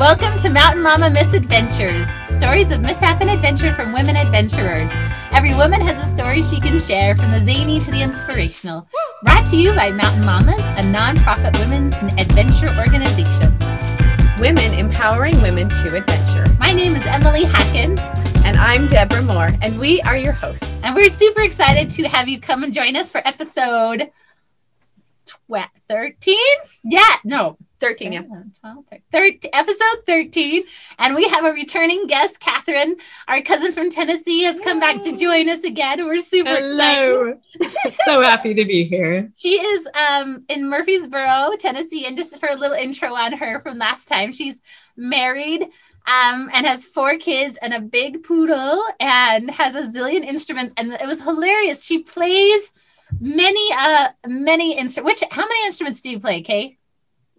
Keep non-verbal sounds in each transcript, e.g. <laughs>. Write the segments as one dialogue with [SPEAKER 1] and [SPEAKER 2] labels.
[SPEAKER 1] Welcome to Mountain Mama Misadventures, stories of mishap and adventure from women adventurers. Every woman has a story she can share, from the zany to the inspirational. Brought to you by Mountain Mamas, a nonprofit women's adventure organization.
[SPEAKER 2] Women empowering women to adventure.
[SPEAKER 1] My name is Emily Hacken.
[SPEAKER 2] And I'm Deborah Moore, and we are your hosts.
[SPEAKER 1] And we're super excited to have you come and join us for episode tw- 13? Yeah, no,
[SPEAKER 2] 13, yeah.
[SPEAKER 1] 12, 13, episode 13. And we have a returning guest, Catherine, our cousin from Tennessee, has come back to join us again. We're super
[SPEAKER 3] Hello. excited. so happy to be here. <laughs>
[SPEAKER 1] She is um, in Murfreesboro, Tennessee. And just for a little intro on her from last time, she's married. Um, and has four kids and a big poodle and has a zillion instruments. And it was hilarious. She plays many, uh, many instruments. Which, how many instruments do you play, Kay?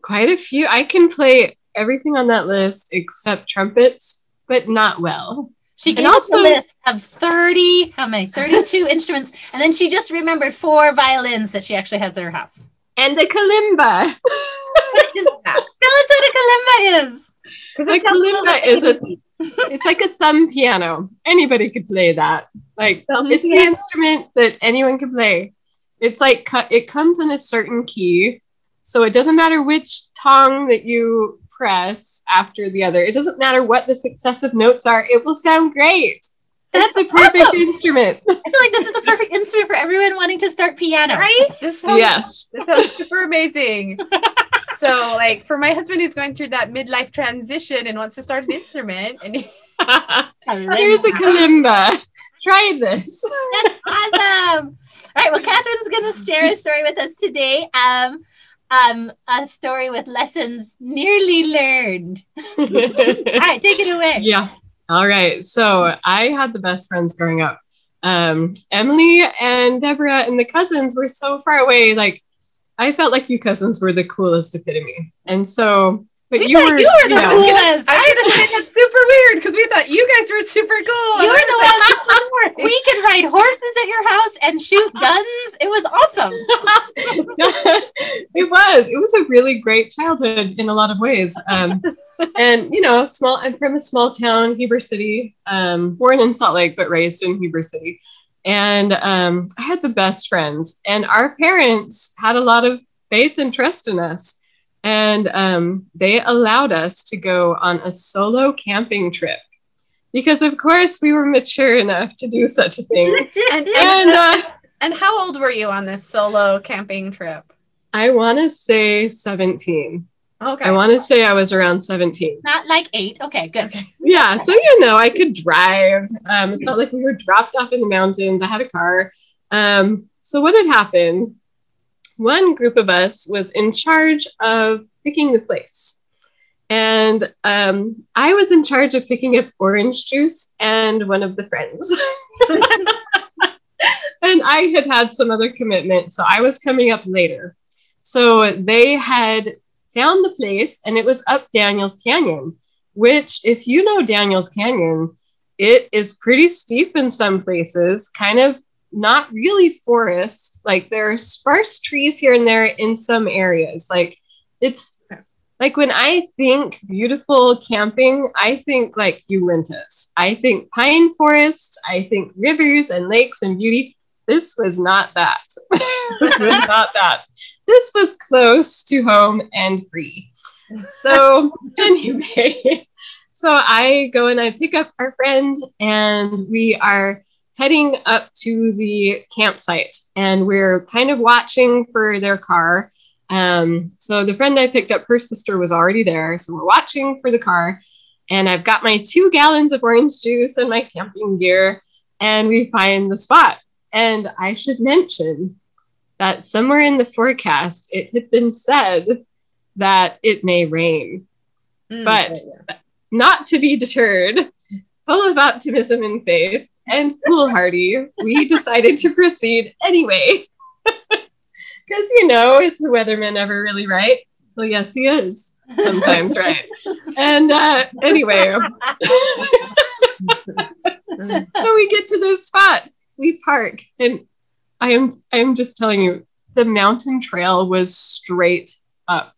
[SPEAKER 3] Quite a few. I can play everything on that list except trumpets, but not well.
[SPEAKER 1] She gave us a list of 30, how many? 32 <laughs> instruments. And then she just remembered four violins that she actually has at her house.
[SPEAKER 3] And a kalimba. <laughs>
[SPEAKER 1] what is that? Tell us what a kalimba is.
[SPEAKER 3] Because a kalimba is a <laughs> it's like a thumb piano. Anybody could play that. Like thumb it's piano? the instrument that anyone can play. It's like it comes in a certain key so it doesn't matter which tongue that you press after the other. It doesn't matter what the successive notes are. It will sound great. That's the perfect awesome. instrument.
[SPEAKER 1] I feel like this is the perfect instrument for everyone wanting to start piano.
[SPEAKER 2] Right?
[SPEAKER 3] This sounds, yes.
[SPEAKER 2] This sounds super amazing. so, like for my husband who's going through that midlife transition and wants to start an instrument, and <laughs>
[SPEAKER 3] here's a kalimba. Try this.
[SPEAKER 1] That's awesome. All right. Well, Catherine's going to share a story with us today. Um, um, a story with lessons nearly learned. <laughs> All right, take it away.
[SPEAKER 3] Yeah. All right. So I had the best friends growing up. Um, Emily and Deborah and the cousins were so far away. Like, I felt like you cousins were the coolest epitome. And so but
[SPEAKER 1] we
[SPEAKER 3] you
[SPEAKER 1] were, you were the
[SPEAKER 2] you know, coolest. I was gonna say that's <laughs> super weird because we thought you guys were super cool.
[SPEAKER 1] You were the ones. we could ride horses at your house and shoot <laughs> guns. It was awesome. <laughs>
[SPEAKER 3] it was. It was a really great childhood in a lot of ways. Um, and you know, small. I'm from a small town, Heber City. Um, born in Salt Lake, but raised in Heber City. And um, I had the best friends, and our parents had a lot of faith and trust in us and um, they allowed us to go on a solo camping trip. Because of course we were mature enough to do such a thing. <laughs>
[SPEAKER 2] And, and, uh, and how old were you on this solo camping trip?
[SPEAKER 3] I want to say 17
[SPEAKER 2] okay.
[SPEAKER 3] I want to say i was around 17
[SPEAKER 1] not like eight? Okay good. Okay.
[SPEAKER 3] yeah so you know i could drive. Um, it's not like we were dropped off in the mountains. I had a car. Um, so what had happened one group of us was in charge of picking the place. And um, I was in charge of picking up orange juice and one of the friends. <laughs> and I had had some other commitment, so I was coming up later. So they had found the place, and it was up Daniels Canyon, which, if you know Daniels Canyon, it is pretty steep in some places, kind of not really forest. Like there are sparse trees here and there in some areas. Like it's like when I think beautiful camping, I think like Uintas. I think pine forests. I think rivers and lakes and beauty. This was not that. <laughs> this was not that. This was close to home and free. So <laughs> anyway, so I go and I pick up our friend, and we are heading up to the campsite and we're kind of watching for their car. Um, so the friend I picked up, her sister was already there. So we're watching for the car. And I've got my two gallons of orange juice and my camping gear. And we find the spot. And I should mention that somewhere in the forecast, it had been said that it may rain. Mm, but yeah. not to be deterred, full of optimism and faith, and foolhardy, we decided to proceed anyway. <laughs> Because, you know, is the weatherman ever really right? Well, yes, he is sometimes right. And uh, anyway, <laughs> so we get to this spot, we park, and I am I am just telling you, the mountain trail was straight up.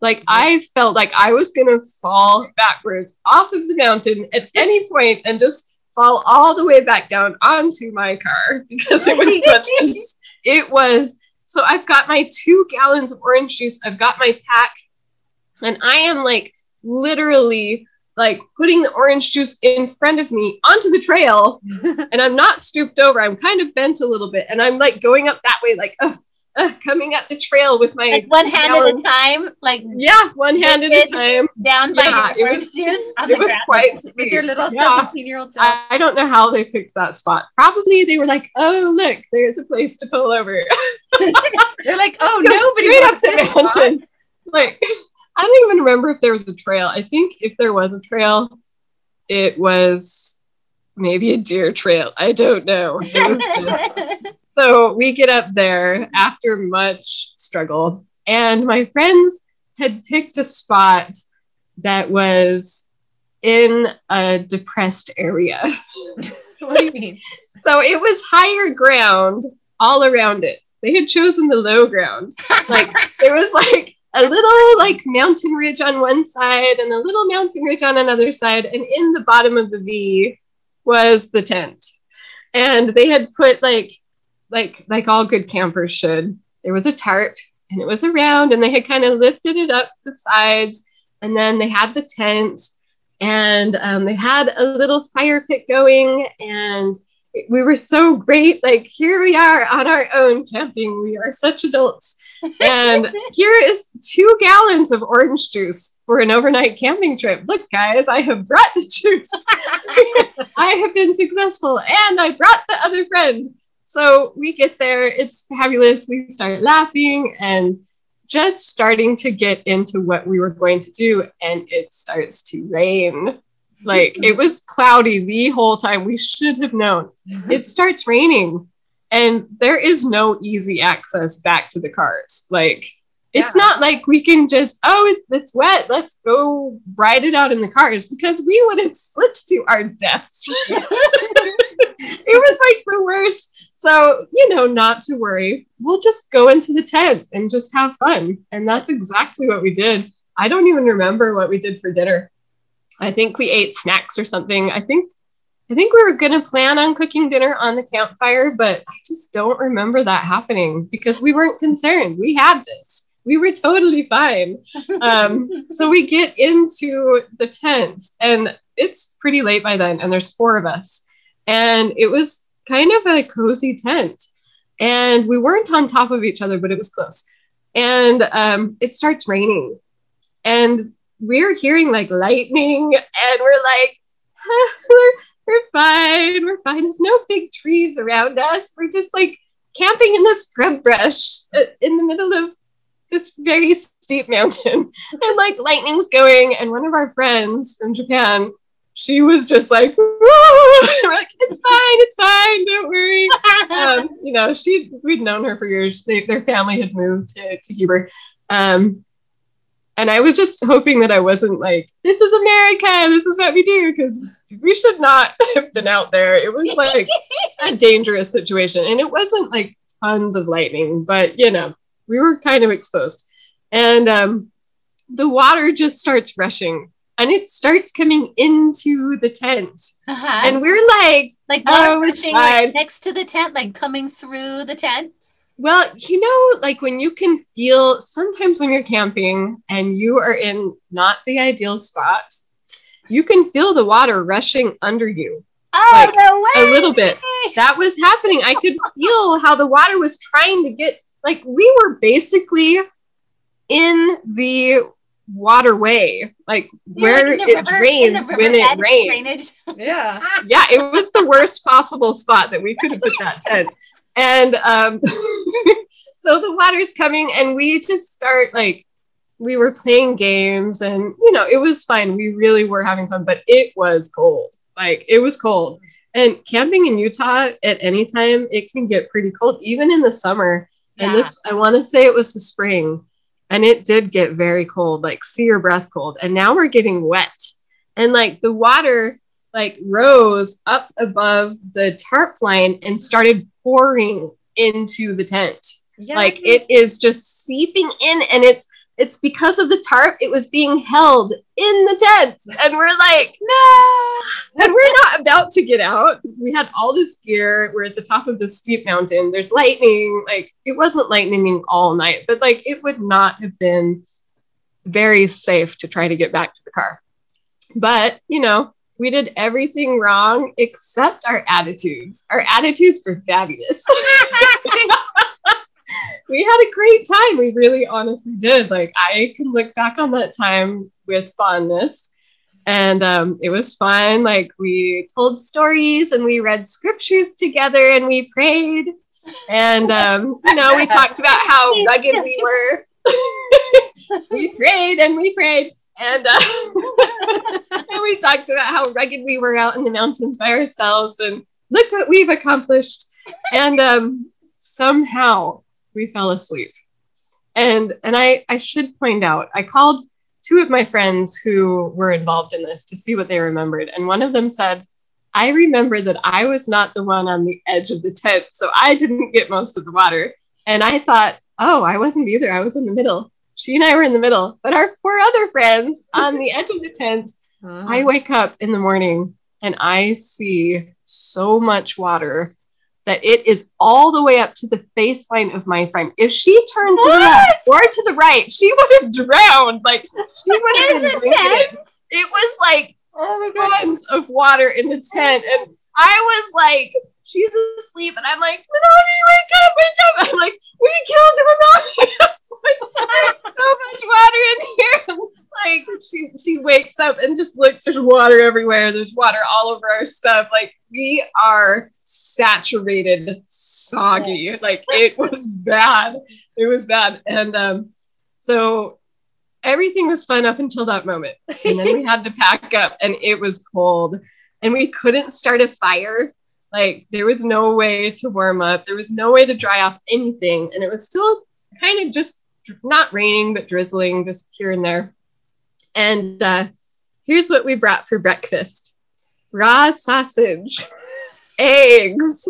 [SPEAKER 3] Like I felt like I was gonna fall backwards off of the mountain at any point and just fall all the way back down onto my car <laughs> because it was <laughs> such a, it was so I've got my two gallons of orange juice, I've got my pack, and I am like literally like putting the orange juice in front of me onto the trail <laughs> and I'm not stooped over. I'm kind of bent a little bit and I'm like going up that way, like uh, <laughs> coming up the trail with my
[SPEAKER 1] Like one hand at a time, like
[SPEAKER 3] Yeah, one hand at a time.
[SPEAKER 1] down by
[SPEAKER 3] Yeah,
[SPEAKER 1] your
[SPEAKER 3] it was-
[SPEAKER 1] juice on
[SPEAKER 3] It
[SPEAKER 1] the
[SPEAKER 3] was quite
[SPEAKER 2] With your little 17 year old self.
[SPEAKER 3] I, I don't know how they picked that spot. Probably they were like, "Oh, look, there's a place to pull over." <laughs>
[SPEAKER 2] They're like, oh, nobody
[SPEAKER 3] straight up the mountain. Like, I don't even remember if there was a trail. I think if there was a trail, it was maybe a deer trail. I don't know. It was just- <laughs> so we get up there after much struggle, and my friends had picked a spot that was in a depressed area. <laughs>
[SPEAKER 2] What do you mean?
[SPEAKER 3] So it was higher ground all around it. They had chosen the low ground. Like there was like a little like mountain ridge on one side and a little mountain ridge on another side, and in the bottom of the V was the tent. And they had put like like like all good campers should. There was a tarp and it was around and they had kind of lifted it up the sides and then they had the tent and um, they had a little fire pit going and we were so great. Like here we are on our own camping. We are such adults. And <laughs> here is two gallons of orange juice for an overnight camping trip. Look guys i have brought the juice. <laughs> I have been successful and i brought the other friend so we get there it's fabulous we start laughing and just starting to get into what we were going to do and it starts to rain. Like it was cloudy the whole time we should have known. <laughs> It starts raining and there is no easy access back to the cars. Like it's
[SPEAKER 2] Yeah.
[SPEAKER 3] not like we can just oh it's, it's wet let's go ride it out in the cars because we would have slipped to our deaths. <laughs> <laughs> It was like the worst so you know not to worry. We'll just go into the tent and just have fun. And that's exactly what we did. I don't even remember what we did for dinner. I think we ate snacks or something. I think i think we were going to plan on cooking dinner on the campfire but i just don't remember that happening because we weren't concerned. We had this. We were totally fine. Um, <laughs> so we get into the tent and it's pretty late by then and there's four of us. And it was kind of a cozy tent. And we weren't on top of each other but it was close. And um, it starts raining. And we're hearing like lightning. And we're like <laughs> we're, we're fine. We're fine. There's no big trees around us. We're just like camping in the scrub brush uh, in the middle of this very steep mountain. <laughs> And like lightning's going. And one of our friends from japan she was just like <laughs> we're like it's fine it's fine don't worry. <laughs> Um, you know she we'd known her for years. They, their family had moved to, to heber um, and i was just hoping that i wasn't like this is america this is what we do because we should not <laughs> have been out there. It was like a dangerous situation. And it wasn't like tons of lightning but you know we were kind of exposed. And um, the water just starts rushing and it starts coming into the tent
[SPEAKER 1] Uh-huh.
[SPEAKER 3] and we're like
[SPEAKER 1] like
[SPEAKER 3] Oh,
[SPEAKER 1] rushing like, next to the tent, like coming through the tent.
[SPEAKER 3] well you know like when you can feel sometimes when you're camping and you are in not the ideal spot you can feel the water rushing under you
[SPEAKER 1] Oh
[SPEAKER 3] Like,
[SPEAKER 1] no way!
[SPEAKER 3] a little bit that was happening i could <laughs> feel how the water was trying to get like we were basically in the waterway like
[SPEAKER 1] You're,
[SPEAKER 3] where
[SPEAKER 1] like,
[SPEAKER 3] it
[SPEAKER 1] river-
[SPEAKER 3] drains when it rains
[SPEAKER 1] drainage. <laughs>
[SPEAKER 2] Yeah.
[SPEAKER 3] yeah, it was the worst possible spot that we could have put that tent. And um, <laughs> so the water's coming, and we just start like we were playing games, and you know it was fine. We really were having fun, but it was cold. Like it was cold. And camping in Utah at any time, it can get pretty cold, even in the summer. And
[SPEAKER 1] Yeah.
[SPEAKER 3] this, I want to say it was the spring, and it did get very cold, like see your breath cold. And now we're getting wet, and like the water like rose up above the tarp line and started pouring into the tent.
[SPEAKER 2] Yeah.
[SPEAKER 3] Like it is just seeping in and it's it's because of the tarp. It was being held in the tent. And we're like, <laughs>
[SPEAKER 2] No.
[SPEAKER 3] and we're not about to get out. We had all this gear. We're at the top of this steep mountain. There's lightning. Like it wasn't lightning all night, but like it would not have been very safe to try to get back to the car. But, you know, we did everything wrong except our attitudes. Our attitudes were fabulous. <laughs> <laughs> we had a great time. We really honestly did. Like I can look back on that time with fondness. And um, it was fun. Like we told stories and we read scriptures together and we prayed. And um, you know, we talked about how rugged we were. <laughs> we prayed and we prayed. And, uh, <laughs> and we talked about how rugged we were out in the mountains by ourselves. And look what we've accomplished. And um, somehow we fell asleep. And and I, I should point out, I called two of my friends who were involved in this to see what they remembered. And one of them said, I remember that I was not the one on the edge of the tent, so I didn't get most of the water. And I thought, oh, I wasn't either. I was in the middle. She and I were in the middle, but our four other friends on the edge of the tent. <laughs>
[SPEAKER 2] Uh-huh.
[SPEAKER 3] I wake up in the morning and I see so much water that it is all the way up to the face line of my friend. If she turned to the left or to the right, she would have drowned. Like she would have been drinking it. Was like
[SPEAKER 2] Oh
[SPEAKER 3] tons of water in the tent. And I was like, she's asleep. And I'm like, Manani, wake up, wake up. I'm like, we killed Manani. <laughs> There's so much water in here. <laughs> Like she she wakes up and just looks, there's water everywhere. There's water all over our stuff. Like we are saturated, soggy. Like it was bad. It was bad. And um, so everything was fun up until that moment. And then we had to pack up and it was cold. And we couldn't start a fire. Like there was no way to warm up. There was no way to dry off anything. And it was still kind of just not raining, but drizzling just here and there. And uh, here's what we brought for breakfast raw sausage, <laughs> eggs,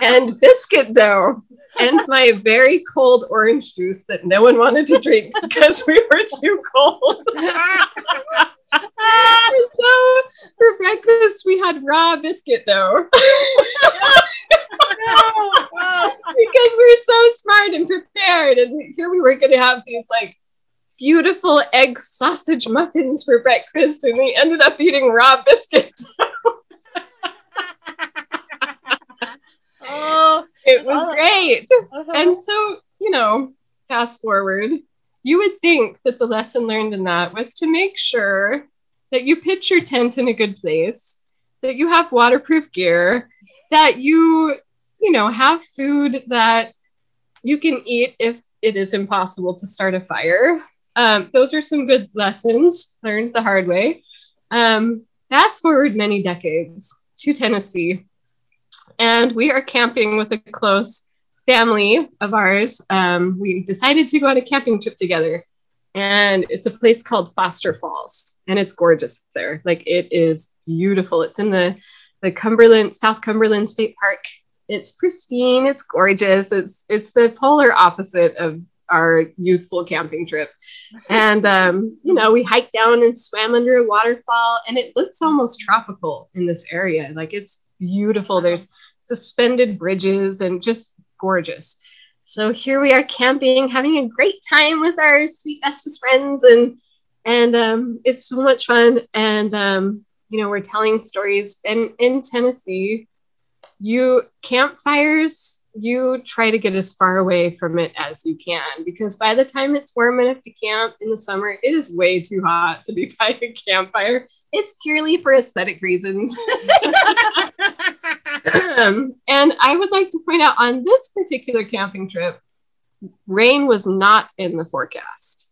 [SPEAKER 3] and biscuit dough, and my very cold orange juice that no one wanted to drink <laughs> because we were too cold. <laughs> So for breakfast, we had raw biscuit dough <laughs> because we're so smart and prepared. And here we were going to have these like beautiful egg sausage muffins for breakfast, and we ended up eating raw biscuit. <laughs>
[SPEAKER 2] Oh.
[SPEAKER 3] It was
[SPEAKER 2] Oh.
[SPEAKER 3] great.
[SPEAKER 2] uh-huh.
[SPEAKER 3] And so, you know, fast forward, you would think that the lesson learned in that was to make sure that you pitch your tent in a good place, that you have waterproof gear, that you, you know, have food that you can eat if it is impossible to start a fire. Um, those are some good lessons learned the hard way. Um, fast forward many decades to Tennessee, and we are camping with a close family of ours. Um, we decided to go on a camping trip together, and it's a place called Foster Falls, and it's gorgeous there. Like it is beautiful. It's in the the Cumberland South Cumberland State Park. It's pristine. It's gorgeous. It's it's the polar opposite of our youthful camping trip. And um, you know, we hiked down and swam under a waterfall, and it looks almost tropical in this area. Like it's beautiful. There's suspended bridges and just gorgeous. So here we are camping, having a great time with our sweet bestest friends, and and um, it's so much fun. And um, you know, we're telling stories. And in Tennessee, you campfires, you try to get as far away from it as you can because by the time it's warm enough to camp in the summer, it is way too hot to be <laughs> by a campfire. It's purely for aesthetic reasons. <laughs> <laughs> Um, and I would like to point out on this particular camping trip, rain was not in the forecast.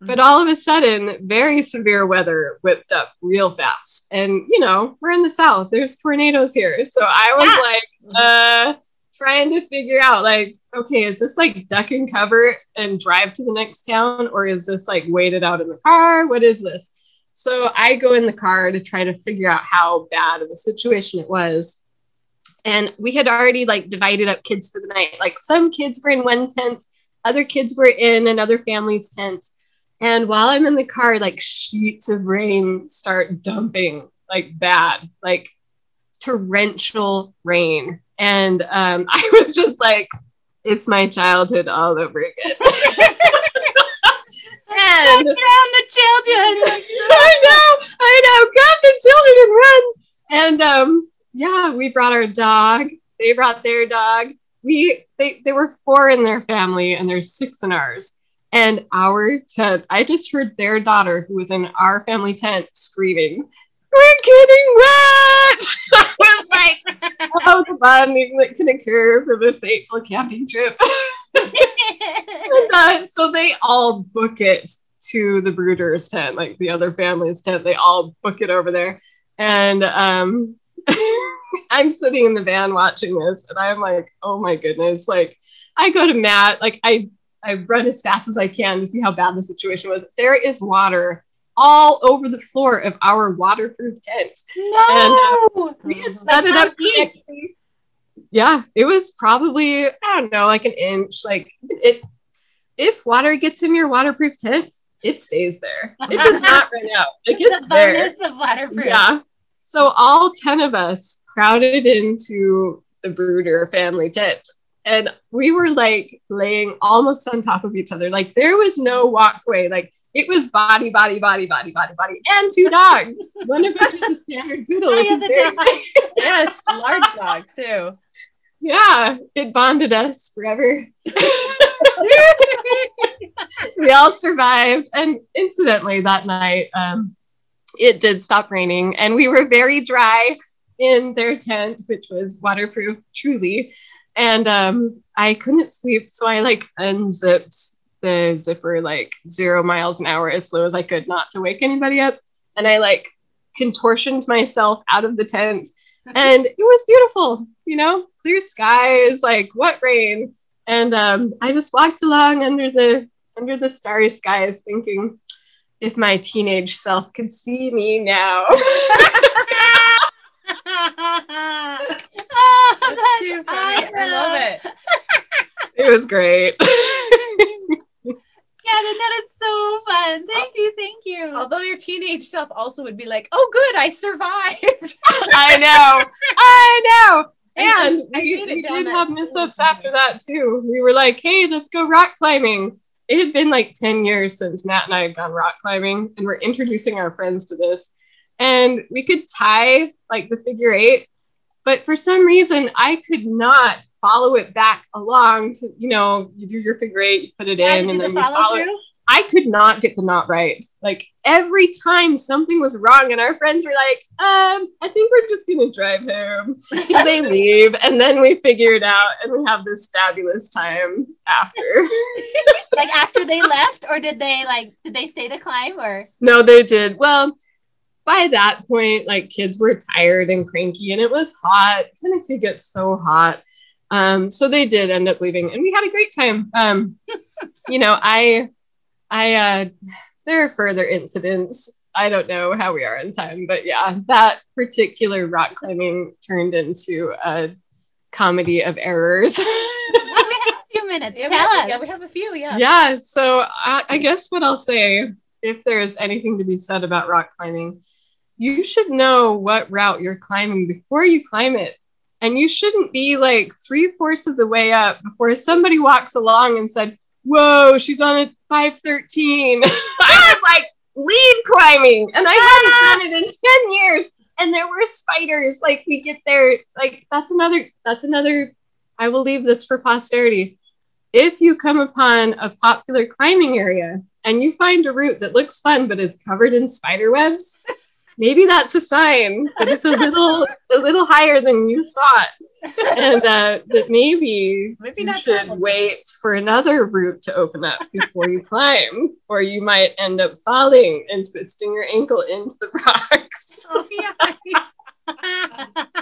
[SPEAKER 3] But all of a sudden, very severe weather whipped up real fast. And, you know, we're in the South, there's tornadoes here. So I was like, uh, trying to figure out, like, okay, is this like duck and cover and drive to the next town? Or is this like waited out in the car? What is this? So I go in the car to try to figure out how bad of a situation it was and we had already like divided up kids for the night like some kids were in one tent other kids were in another family's tent And while I'm in the car, like sheets of rain start dumping like bad, like torrential rain. And um, <laughs> I was just like, it's my childhood all over again. <laughs> and
[SPEAKER 1] Drown the children. <laughs>
[SPEAKER 3] I know, I know, grab the children and run. And um, yeah, we brought our dog. They brought their dog. We they they were four in their family, and there's six in ours. And our tent, I just heard their daughter, who was in our family tent, screaming, "We're getting wet!" <laughs> I was like, <laughs> "Oh, the bonding that can occur from a fateful camping trip." <laughs> And, uh, so they all book it to the brooders tent, like the other family's tent. They all book it over there. And um, <laughs> I'm sitting in the van watching this, and I'm like, oh my goodness. Like, I go to Matt, like, I, I run as fast as I can to see how bad the situation was. There is water all over the floor of our waterproof tent.
[SPEAKER 1] no.
[SPEAKER 3] Uh, we had set it up correctly. Yeah, it was probably I don't know, like an inch. Like it, if water gets in your waterproof tent, it stays there. It does not run out. It <laughs> gets
[SPEAKER 1] the
[SPEAKER 3] there.
[SPEAKER 1] of waterproof.
[SPEAKER 3] Yeah. So all ten of us crowded into the Brooder family tent, and we were like laying almost on top of each other. Like there was no walkway. Like it was body, body, body, body, body, body, and two dogs. One of which is a standard poodle, which is very <laughs>
[SPEAKER 2] yes, large dog too.
[SPEAKER 3] yeah, it bonded us forever. <laughs> we all survived. And incidentally, that night, um, it did stop raining, and we were very dry in their tent, which was waterproof, truly. And um, I couldn't sleep, so I like unzipped the zipper like zero miles an hour as slow as I could, not to wake anybody up. And I like contortioned myself out of the tent, and it was beautiful. You know, clear skies, like what rain. And um, I just walked along under the under the starry skies, thinking, if my teenage self could see me now. <laughs> <laughs>
[SPEAKER 2] That's too funny. I love it. <laughs>
[SPEAKER 3] it was great. <laughs>
[SPEAKER 1] Kevin, that is so fun. Thank you, thank you.
[SPEAKER 2] Although your teenage self also would be like, "Oh, good, I survived." <laughs>
[SPEAKER 3] I know. I know. And
[SPEAKER 2] I
[SPEAKER 3] we, we did have mishaps
[SPEAKER 2] route.
[SPEAKER 3] after that too. We were like, hey, let's go rock climbing. It had been like 10 years since Matt and I had gone rock climbing, and we're introducing our friends to this. And we could tie like the figure eight, but for some reason, I could not follow it back along to, you know, you do your figure eight, you put it in, and then
[SPEAKER 1] the
[SPEAKER 3] you
[SPEAKER 1] follow
[SPEAKER 3] it. I could not get the knot right. Like every time something was wrong, and our friends were like, um, I think we're just gonna drive home. So they <laughs> leave, and then we figure it out, and we have this fabulous time after. <laughs>
[SPEAKER 1] Like after they left, or did they like did they stay to climb or
[SPEAKER 3] no, they did. Well, by that point, like kids were tired and cranky, and it was hot. Tennessee gets so hot. Um, so they did end up leaving, and we had a great time. Um, <laughs> you know, I, I, uh, there are further incidents. I don't know how we are in time, but yeah, that particular rock climbing turned into a comedy of errors. <laughs>
[SPEAKER 1] We have a few minutes.
[SPEAKER 2] Yeah, we
[SPEAKER 1] Tell
[SPEAKER 2] have,
[SPEAKER 1] us.
[SPEAKER 2] yeah, we have a few. Yeah.
[SPEAKER 3] yeah, so I, I guess what I'll say, if there's anything to be said about rock climbing, you should know what route you're climbing before you climb it. And you shouldn't be like three fourths of the way up before somebody walks along and said, Whoa, she's on a 513. <laughs> I was like, lead climbing. And I hadn't ah! done it in 10 years. And there were spiders. Like we get there, like that's another, that's another, I will leave this for posterity. If you come upon a popular climbing area and you find a route that looks fun but is covered in spider webs, maybe that's a sign that it's a little <laughs> a little higher than you thought. And uh, that maybe
[SPEAKER 2] Maybe
[SPEAKER 3] you should wait for another route to open up before you climb, or you might end up falling and twisting your ankle into the rocks. <laughs>
[SPEAKER 2] Oh yeah. <laughs>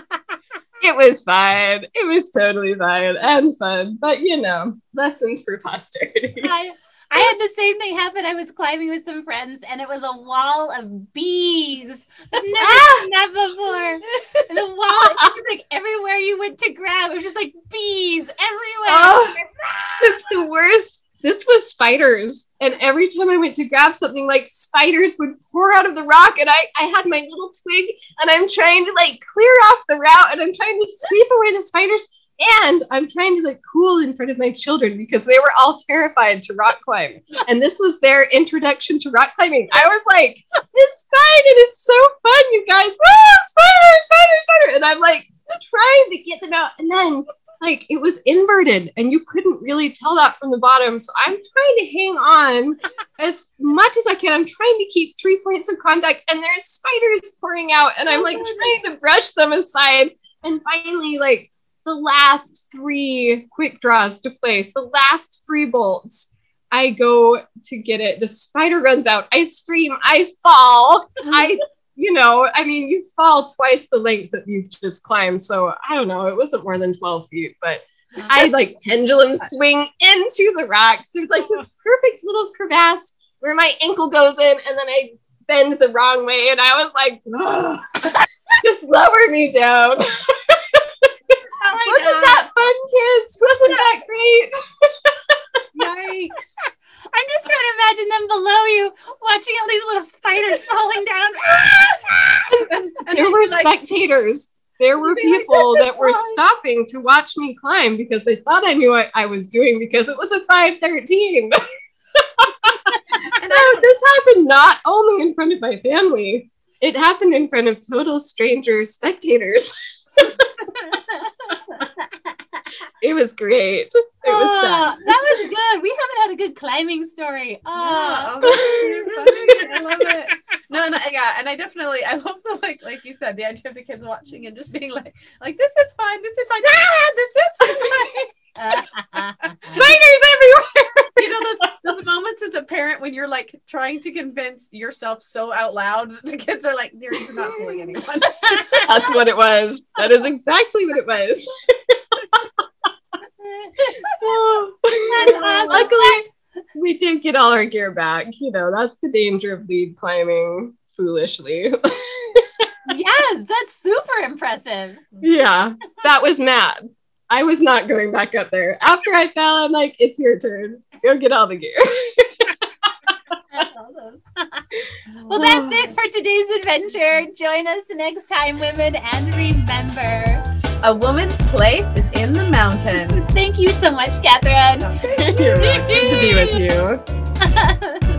[SPEAKER 3] It was fine. It was totally fine and fun, but you know, lessons for posterity.
[SPEAKER 1] I, I had <laughs> the same thing happen. I was climbing with some friends, and it was a wall of bees. I've <laughs> never
[SPEAKER 3] Ah!
[SPEAKER 1] seen that before. And the wall, was like <laughs> everywhere you went to grab, it was just like bees everywhere.
[SPEAKER 3] Oh, it's the worst. this was spiders. And every time I went to grab something, like spiders would pour out of the rock. And I, I had my little twig and I'm trying to like clear off the route and I'm trying to sweep away the spiders. And I'm trying to like cool in front of my children because they were all terrified to rock climb. And this was their introduction to rock climbing. I was like, it's fine and it's so fun, you guys. Ah, spider, spider, spider. And I'm like trying to get them out. And then like it was inverted and you couldn't really tell that from the bottom. So I'm trying to hang on as much as I can. I'm trying to keep three points of contact and there's spiders pouring out and I'm like trying to brush them aside. And finally, like the last three quick draws to place, the last three bolts. I go to get it. The spider runs out. I scream. I fall. <laughs> I, you know, I mean, you fall twice the length that you've just climbed. So I don't know. It wasn't more than 12 feet, but I <laughs> like pendulum swing into the rocks. There's like this <laughs> perfect little crevasse where my ankle goes in, and then I bend the wrong way. And I was like, just lower me down.
[SPEAKER 2] Oh
[SPEAKER 3] Wasn't
[SPEAKER 2] God.
[SPEAKER 3] that fun, kids? Wasn't that great?
[SPEAKER 2] Yikes.
[SPEAKER 1] I'm just trying to imagine them below you watching all these little spiders falling down.
[SPEAKER 2] And, <laughs> and
[SPEAKER 3] There were
[SPEAKER 2] like,
[SPEAKER 3] spectators. There were
[SPEAKER 2] You'd be like,
[SPEAKER 3] people that were stopping to watch me climb because they thought I knew what I was doing because it was a 513. <laughs> So this happened not only in front of my family, it happened in front of total stranger spectators. <laughs> It was great. It was
[SPEAKER 1] Oh,
[SPEAKER 3] fun.
[SPEAKER 1] that was good. We haven't had a good climbing story. Oh.
[SPEAKER 2] that's really funny. I love it. No, no, yeah, and I definitely, I love the like, like you said, the idea of the kids watching and just being like, like this is fine, this is fine, <laughs> ah, this is fine. <laughs>
[SPEAKER 3] Spiders everywhere.
[SPEAKER 2] You know those those moments as a parent when you're like trying to convince yourself so out loud that the kids are like, "You're, you're not fooling anyone." <laughs>
[SPEAKER 3] That's what it was. That is exactly what it was. <laughs> Luckily, we did get all our gear back. You know, that's the danger of lead climbing foolishly. <laughs>
[SPEAKER 1] yes, that's super impressive.
[SPEAKER 3] yeah, that was mad. I was not going back up there. After I fell, I'm like, it's your turn. Go get all the gear. <laughs>
[SPEAKER 1] Well, that's it for today's adventure. Join us next time, women, and remember.
[SPEAKER 2] A woman's place is in the mountains.
[SPEAKER 1] Thank you so much, Catherine.
[SPEAKER 3] Thank You're welcome to be with you. <laughs>